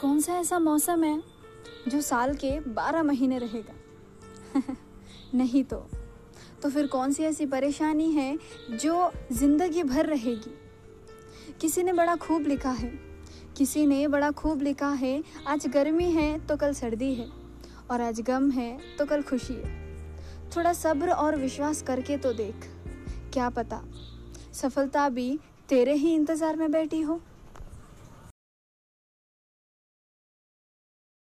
कौन सा ऐसा मौसम है जो साल के बारह महीने रहेगा? नहीं तो। तो फिर कौन सी ऐसी परेशानी है जो ज़िंदगी भर रहेगी? किसी ने बड़ा खूब लिखा है। किसी ने बड़ा खूब लिखा है, आज गर्मी है तो कल सर्दी है, और आज गम है तो कल खुशी है। थोड़ा सब्र और विश्वास करके तो देख, क्या पता सफलता भी तेरे ही इंतज़ार में बैठी हो।